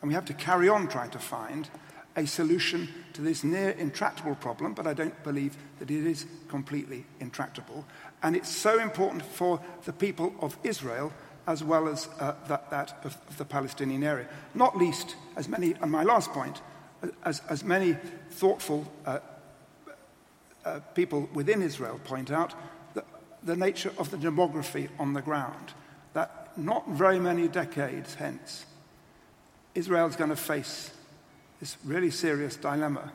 and we have to carry on trying to find, a solution to this near intractable problem, but I don't believe that it is completely intractable. And it's so important for the people of Israel as well as uh, that, that of, of the Palestinian area. Not least, as many, and my last point, as, as many thoughtful uh, uh, people within Israel point out, the, the nature of the demography on the ground. That not very many decades hence, Israel's going to face this really serious dilemma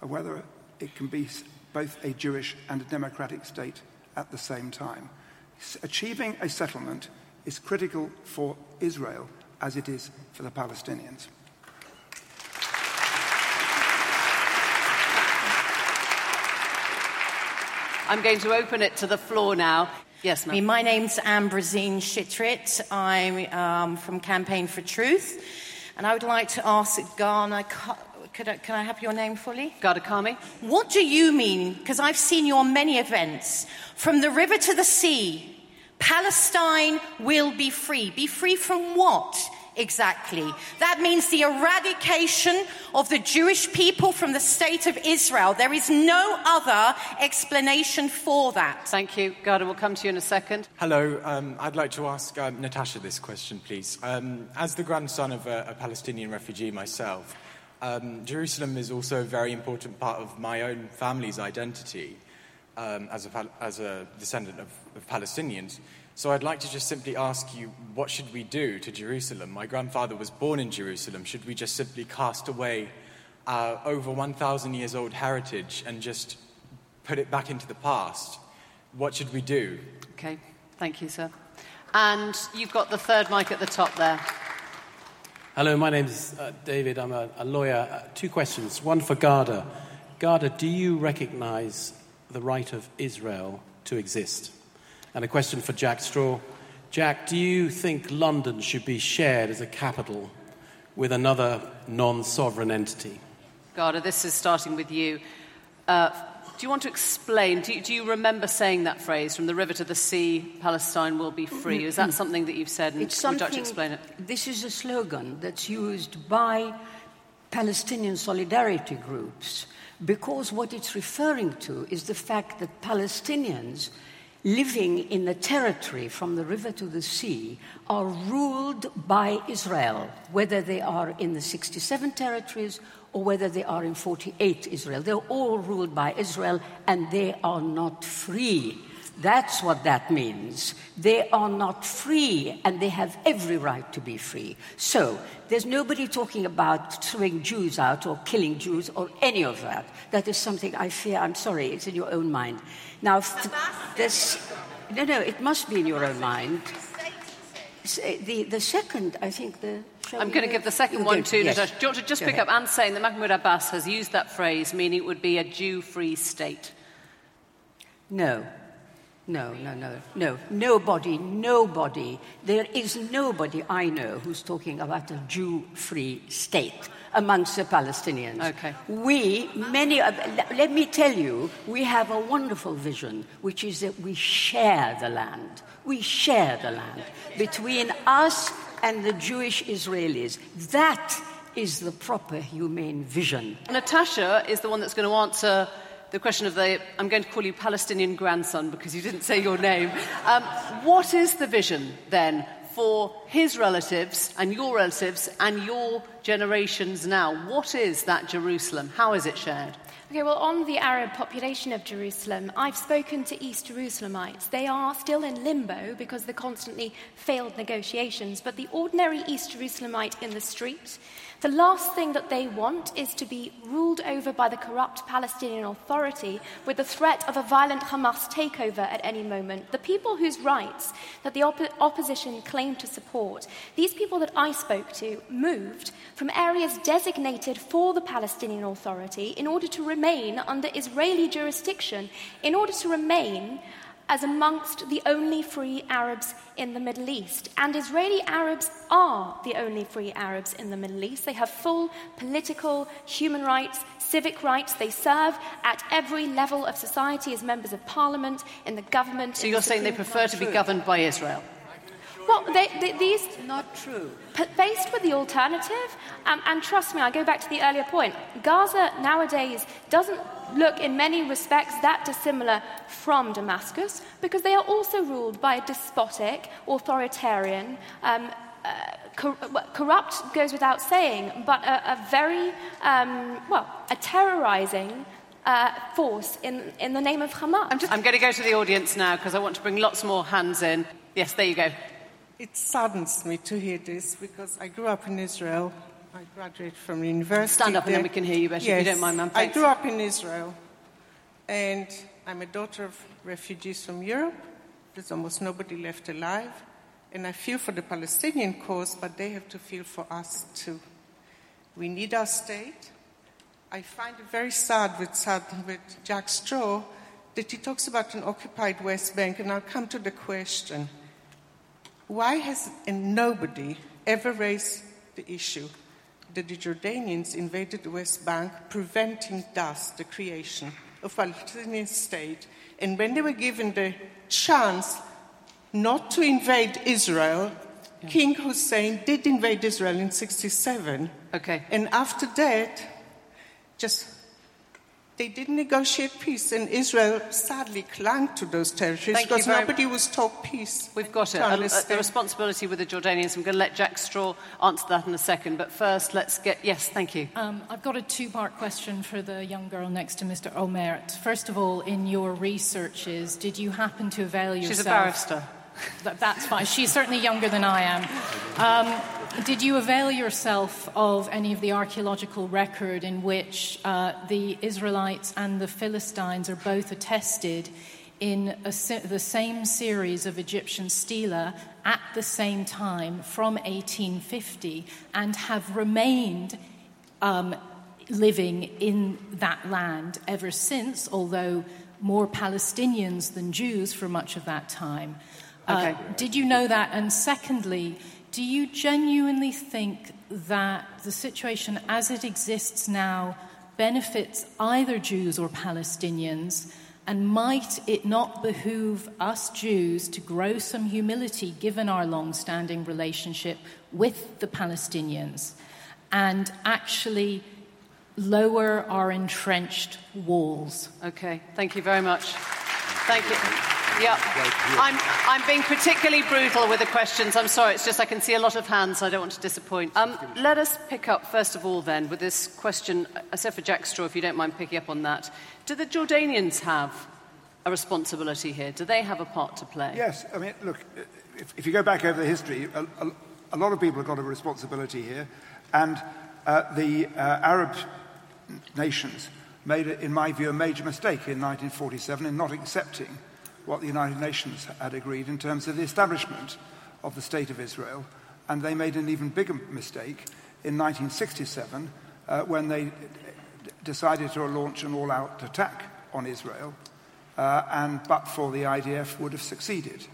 of whether it can be both a Jewish and a democratic state at the same time. Achieving a settlement is critical for Israel as it is for the Palestinians. I'm going to open it to the floor now. Yes, ma'am. My name's Ambrosine Shitrit. I'm um, from Campaign for Truth. And I would like to ask Ghada, could I, can I have your name fully? Ghada Karmi. What do you mean? Because I've seen you on many events. From the river to the sea, Palestine will be free. Be free from what? Exactly. That means the eradication of the Jewish people from the state of Israel. There is no other explanation for that. Thank you. Ghada, we'll come to you in a second. Hello. Um, I'd like to ask um, Natasha this question, please. Um, as the grandson of a, a Palestinian refugee myself, um, Jerusalem is also a very important part of my own family's identity um, as, a, as a descendant of, of Palestinians. So I'd like to just simply ask you, what should we do to Jerusalem? My grandfather was born in Jerusalem. Should we just simply cast away our over 1,000 years old heritage and just put it back into the past? What should we do? Okay, thank you, sir. And you've got the third mic at the top there. Hello, my name is uh, David. I'm a, a lawyer. Uh, two questions. One for Ghada. Ghada, do you recognize the right of Israel to exist? And a question for Jack Straw. Jack, do you think London should be shared as a capital with another non sovereign entity? Ghada, this is starting with you. Uh, do you want to explain? Do you, do you, remember saying that phrase, from the river to the sea, Palestine will be free? Is that something that you've said? And it's would you like to explain it? This is a slogan that's used by Palestinian solidarity groups because what it's referring to is the fact that Palestinians living in the territory from the river to the sea are ruled by Israel, whether they are in the 67 territories or whether they are in 48 Israel. They're all ruled by Israel and they are not free. That's what that means. They are not free and they have every right to be free. So, there's nobody talking about throwing Jews out or killing Jews or any of that. That is something I fear, I'm sorry, it's in your own mind. Now, this, no, no, it must be in your own mind. Eh, the, the second, I think the. I'm going to give the second one to yes. Natasha. Do you want to just Go pick ahead. up and saying that Mahmoud Abbas has used that phrase, meaning it would be a Jew free state? No. No, no, no, no. Nobody, nobody. There is nobody I know who's talking about a Jew free state amongst the Palestinians. Okay. We, many, uh, let me tell you, we have a wonderful vision, which is that we share the land. We share the land between us and the Jewish Israelis. That is the proper humane vision. Natasha is the one that's going to answer the question of the I'm going to call you Palestinian grandson because you didn't say your name. Um, what is the vision then for his relatives and your relatives and your generations now. What is that Jerusalem? How is it shared? Okay, well, on the Arab population of Jerusalem, I've spoken to East Jerusalemites. They are still in limbo because of the constantly failed negotiations, but the ordinary East Jerusalemite in the street the last thing that they want is to be ruled over by the corrupt Palestinian Authority with the threat of a violent Hamas takeover at any moment. The people whose rights that the op- opposition claimed to support, these people that I spoke to, moved from areas designated for the Palestinian Authority in order to remain under Israeli jurisdiction, in order to remain as amongst the only free Arabs in the Middle East. And Israeli Arabs are the only free Arabs in the Middle East. They have full political, human rights, civic rights. They serve at every level of society as members of parliament, in the government. So you're saying they prefer to be governed by Israel? Well, they, they, these not true. Faced with the alternative, um, and trust me, I go back to the earlier point. Gaza nowadays doesn't look in many respects that dissimilar from Damascus because they are also ruled by a despotic, authoritarian, um, uh, cor- corrupt goes without saying, but a, a very, um, well, a terrorizing uh, force in, in the name of Hamas. I'm, just, I'm going to go to the audience now because I want to bring lots more hands in. Yes, there you go. It saddens me to hear this because I grew up in Israel. I graduated from university. Stand up there. and then we can hear you better yes. if you don't mind, ma'am. I grew up in Israel and I'm a daughter of refugees from Europe. There's almost nobody left alive. And I feel for the Palestinian cause, but they have to feel for us too. We need our state. I find it very sad with, sad with Jack Straw that he talks about an occupied West Bank, and I'll come to the question why has nobody ever raised the issue the Jordanians invaded the West Bank, preventing thus the creation of a Palestinian state? And when they were given the chance not to invade Israel, yeah. King Hussein did invade Israel in 67. Okay. And after that, just they didn't negotiate peace, and Israel sadly clung to those territories Thank because nobody was taught peace. We've got it. Uh, the responsibility with the Jordanians. I'm going to let Jack Straw answer that in a second, but first, let's get. Yes, thank you. Um, I've got a two part question for the young girl next to Mr. Omer. First of all, in your researches, did you happen to avail yourself? She's a barrister. That, that's fine. She's certainly younger than I am. Um, did you avail yourself of any of the archaeological record in which uh, the Israelites and the Philistines are both attested in a, the same series of Egyptian stela at the same time from 1850 and have remained um, living in that land ever since, although more Palestinians than Jews for much of that time? Okay. Uh, did you know that? And secondly, do you genuinely think that the situation as it exists now benefits either Jews or Palestinians? And might it not behoove us Jews to grow some humility given our long standing relationship with the Palestinians and actually lower our entrenched walls? Okay, thank you very much. Thank you. Yeah, I'm, I'm being particularly brutal with the questions. I'm sorry, it's just I can see a lot of hands. I don't want to disappoint. Um, let us pick up, first of all, then, with this question, I except for Jack Straw, if you don't mind picking up on that. Do the Jordanians have a responsibility here? Do they have a part to play? Yes. I mean, look, if, if you go back over the history, a, a, a, lot of people have got a responsibility here. And uh, the uh, Arab nations made, in my view, a major mistake in 1947 in not accepting what the United Nations had agreed in terms of the establishment of the State of Israel. And they made an even bigger mistake in 1967 uh, when they d- decided to launch an all out attack on Israel. Uh, and but for the IDF would have succeeded.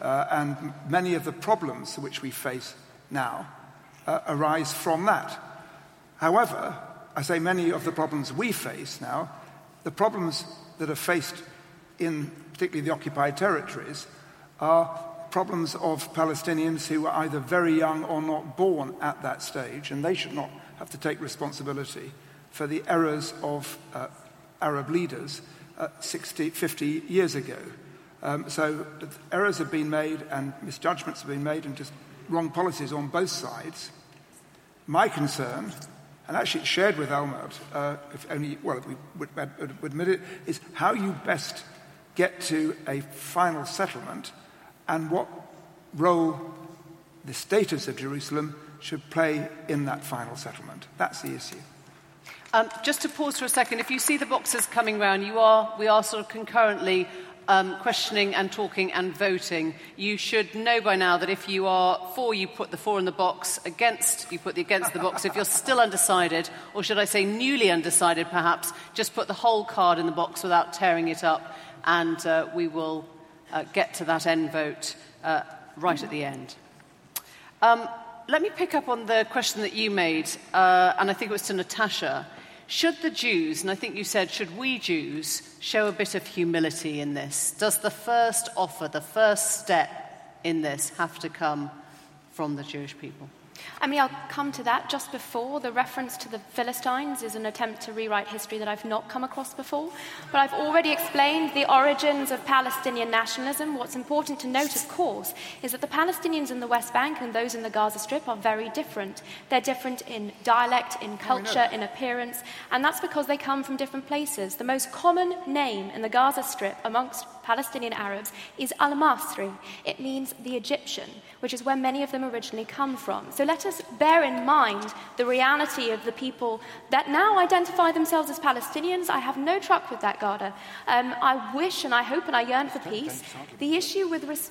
Uh, and many of the problems which we face now uh, arise from that. However, I say many of the problems we face now, the problems that are faced in particularly the occupied territories, are problems of Palestinians who were either very young or not born at that stage, and they should not have to take responsibility for the errors of uh, Arab leaders uh, 60, 50 years ago. Um, so errors have been made and misjudgments have been made and just wrong policies on both sides. My concern, and actually it's shared with Olmert, uh, if only, well, if we would, would admit it, is how you best get to a final settlement and what role the status of Jerusalem should play in that final settlement. That's the issue. Um, just to pause for a second, if you see the boxes coming round, you are, we are sort of concurrently um, questioning and talking and voting. You should know by now that if you are for, you put the for in the box, against, you put the against the box. If you're still undecided, or should I say newly undecided perhaps, just put the whole card in the box without tearing it up and uh, we will uh, get to that end vote uh, right at the end. Um, let me pick up on the question that you made, uh, and I think it was to Natasha. Should the Jews, and I think you said, should we Jews show a bit of humility in this? Does the first offer, the first step in this, have to come from the Jewish people? I mean, I'll come to that just before. The reference to the Philistines is an attempt to rewrite history that I've not come across before. But I've already explained the origins of Palestinian nationalism. What's important to note, of course, is that the Palestinians in the West Bank and those in the Gaza Strip are very different. They're different in dialect, in culture, in appearance, and that's because they come from different places. The most common name in the Gaza Strip amongst Palestinian Arabs is Al Masri. It means the Egyptian, which is where many of them originally come from. So let us bear in mind the reality of the people that now identify themselves as Palestinians. I have no truck with that, Ghada. Um, I wish and I hope and I yearn for peace. The issue with. Res-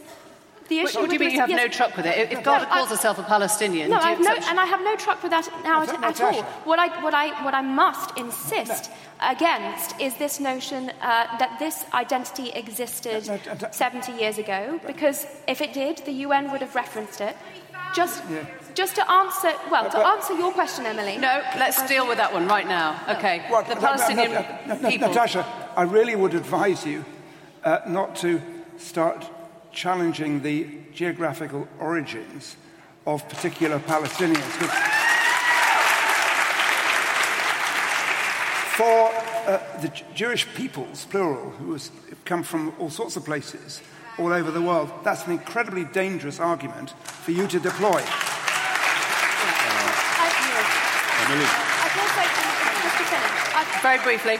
the issue what do you mean you have yes, no truck with it? If, if God no, calls I, herself a Palestinian, no, I have no, and I have no truck with that now at, at all. What I, what I, what I must insist against is this notion uh, that this identity existed 70 years ago, because if it did, the UN would have referenced it. Just, yeah. just to answer, well, to answer your question, Emily. No, let's deal with that one right now. Okay, well, the Palestinian people. Natasha, I really would advise you uh, not to start challenging the geographical origins of particular Palestinians. For uh, the Jewish peoples, plural, who has come from all sorts of places all over the world, that's an incredibly dangerous argument for you to deploy. Very briefly.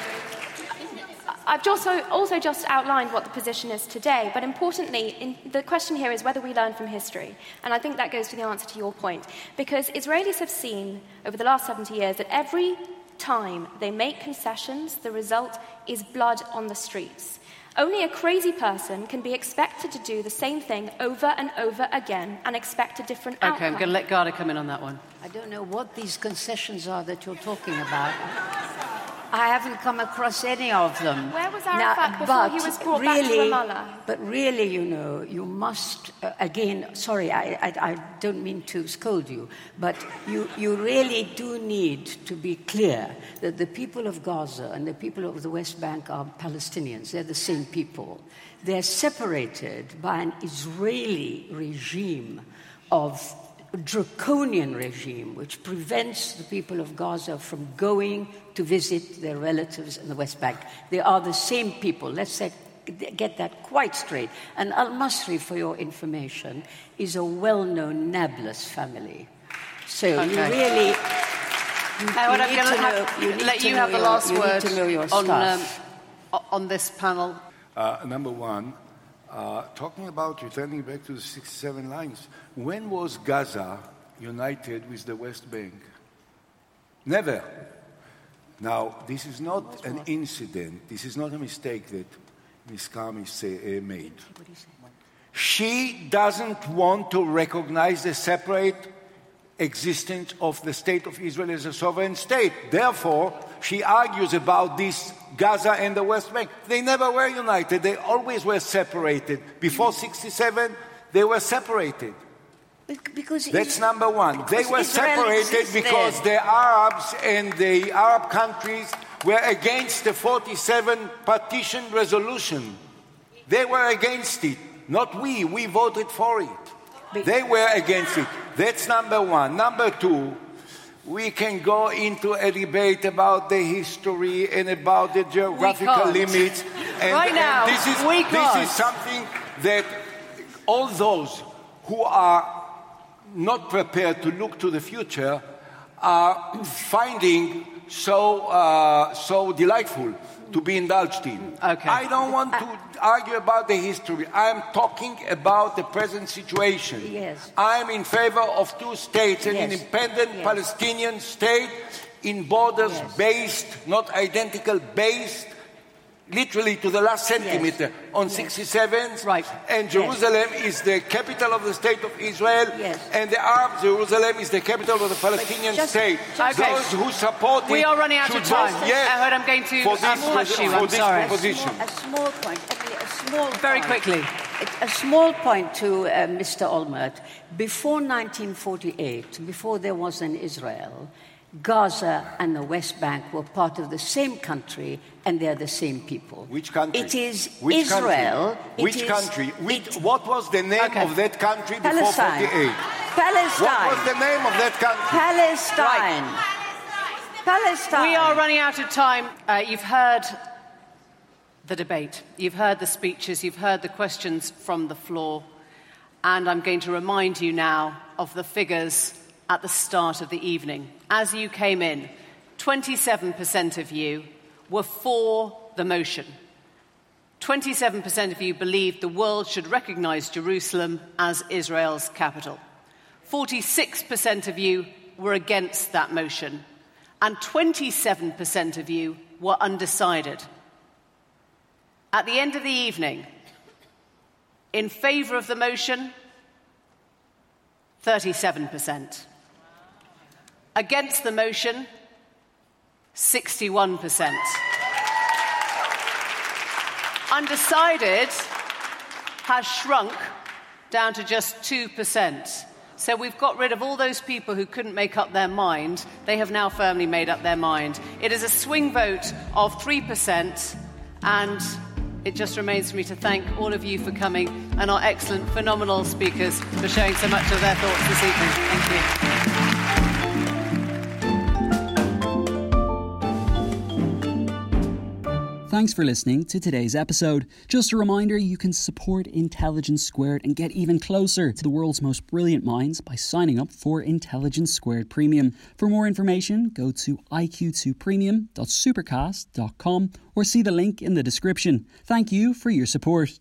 I've also, also just outlined what the position is today, but importantly, in, the question here is whether we learn from history. And I think that goes to the answer to your point. Because Israelis have seen over the last 70 years that every time they make concessions, the result is blood on the streets. Only a crazy person can be expected to do the same thing over and over again and expect a different okay, outcome. Okay, I'm going to let Ghada come in on that one. I don't know what these concessions are that you're talking about. I haven't come across any of them. Where was Arafat now, before he was brought really, back to Ramallah? But really, you know, you must, uh, again, sorry, I, I, I, don't mean to scold you, but you, you really do need to be clear that the people of Gaza and the people of the West Bank are Palestinians. They're the same people. They're separated by an Israeli regime of draconian regime which prevents the people of Gaza from going to visit their relatives in the West Bank. They are the same people. Let's say, get that quite straight. And Al Masri, for your information, is a well known Nablus family. So okay. you really. You, you I'm going to have, you let you have the last word on, um, on this panel. Uh, number one, uh, talking about returning back to the 67 lines, when was Gaza united with the West Bank? Never. Now, this is not an incident, this is not a mistake that Ms. Karmi say, uh, made. She doesn't want to recognize the separate existence of the state of Israel as a sovereign state. Therefore, she argues about this Gaza and the West Bank. They never were united, they always were separated. Before 67, they were separated. Because That's number one. They were separated because the Arabs and the Arab countries were against the 47 partition resolution. They were against it. Not we. We voted for it. They were against it. That's number one. Number two, we can go into a debate about the history and about the geographical limits. And, right now, and this is, we this is something that all those who are not prepared to look to the future are finding so, uh, so delightful to be indulged in. Okay. I don't want to argue about the history. I'm talking about the present situation. Yes. I'm in favor of two states, an yes. independent yes. Palestinian state in borders based, not identical, based literally to the last centimeter yes. on yes. 67. Right. And Jerusalem yes. is the capital of the state of Israel. Yes. And the Arab Jerusalem is the capital of the Palestinian just, state. Just, okay. Those who support We are running out of time. yes, I heard I'm going to for this, hush you. for I'm this sorry. proposition. A small, a small point. A small Very point. quickly. A small point to uh, Mr. Olmert. Before 1948, before there was an Israel, Gaza and the West Bank were part of the same country and they're the same people. Which country? It is Which Israel. Country? Which is, country? Which, it, what was the name okay. of that country before Palestine. 48? Palestine. What was the name of that country? Palestine. Palestine. We are running out of time. Uh, you've heard the debate, you've heard the speeches, you've heard the questions from the floor, and I'm going to remind you now of the figures at the start of the evening. As you came in, 27% of you were for the motion. 27% of you believed the world should recognize Jerusalem as Israel's capital. 46% of you were against that motion. And 27% of you were undecided. At the end of the evening, in favour of the motion, 37%. Against the motion, 61%. Undecided has shrunk down to just 2%. So we've got rid of all those people who couldn't make up their mind. They have now firmly made up their mind. It is a swing vote of 3%, and it just remains for me to thank all of you for coming and our excellent, phenomenal speakers for sharing so much of their thoughts this evening. Thank you. Thanks for listening to today's episode. Just a reminder you can support Intelligence Squared and get even closer to the world's most brilliant minds by signing up for Intelligence Squared Premium. For more information, go to iq2premium.supercast.com or see the link in the description. Thank you for your support.